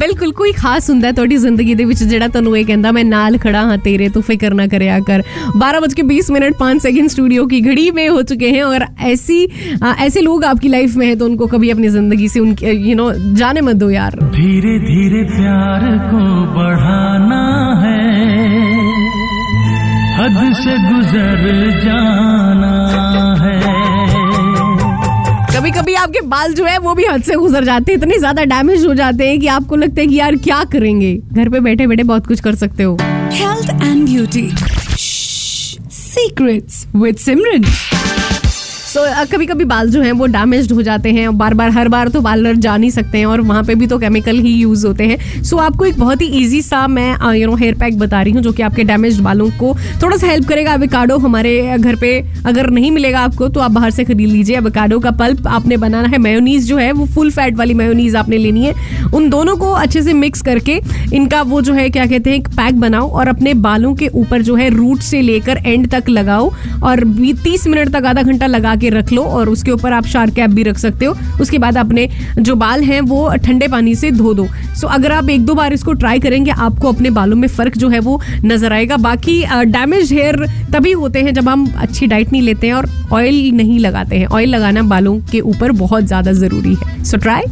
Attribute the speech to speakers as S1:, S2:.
S1: ਬਿਲਕੁਲ ਕੋਈ ਖਾਸ ਹੁੰਦਾ ਹੈ ਤੁਹਾਡੀ ਜ਼ਿੰਦਗੀ ਦੇ ਵਿੱਚ ਜਿਹੜਾ ਤੁਹਾਨੂੰ ਇਹ ਕਹਿੰਦਾ मैं नाल खड़ा हाँ तेरे तो फिक्र ना करे आकर बारह बज के बीस मिनट पाँच सेकंड स्टूडियो की घड़ी में हो चुके हैं और ऐसी आ, ऐसे लोग आपकी लाइफ में है तो उनको कभी अपनी जिंदगी से उनके यू नो जाने मत दो यार
S2: धीरे धीरे प्यार को बढ़ाना है हद से गुजर जाना
S1: कभी आपके बाल जो है, वो भी हद से गुजर जाते हैं, इतने ज़्यादा डैमेज हो जाते हैं कि आपको लगता है कि यार क्या करेंगे? घर पे बैठे बैठे बहुत कुछ कर सकते हो।
S3: Health and beauty secrets with Simran.
S1: So so, कभी कभी बाल जो हैं वो डैमेज्ड हो जाते हैं बार बार हर बार तो पार्लर जा नहीं सकते हैं और वहाँ पे भी तो केमिकल ही यूज़ होते हैं। सो so, आपको एक बहुत ही इजी सा मैं यू नो हेयर पैक बता रही हूँ जो कि आपके डैमेज बालों को थोड़ा सा हेल्प करेगा। अविकाडो हमारे घर पे अगर नहीं मिलेगा आपको तो आप बाहर से खरीद लीजिए। अविकाडो का पल्प आपने बनाना है। मेयोनीज जो है वो फुल फैट वाली मेयोनीज आपने लेनी है। उन दोनों को अच्छे से मिक्स करके इनका वो जो है, क्या कहते हैं, एक पैक बनाओ और अपने बालों के ऊपर जो है रूट से लेकर एंड तक लगाओ और तीस मिनट तक आधा घंटा लगा के रख लो और उसके ऊपर आप शार्क कैप भी रख सकते हो। उसके बाद अपने जो बाल हैं, वो ठंडे पानी से धो दो। सो अगर आप एक दो बार इसको ट्राई करेंगे, आपको अपने बालों में फ़र्क जो है, वो नज़र आएगा। बाकी डैमेज हेयर तभी होते हैं जब हम अच्छी डाइट नहीं लेते हैं और ऑयल नहीं लगाते हैं। ऑयल लगाना बालों के ऊपर बहुत ज़्यादा ज़रूरी है। So try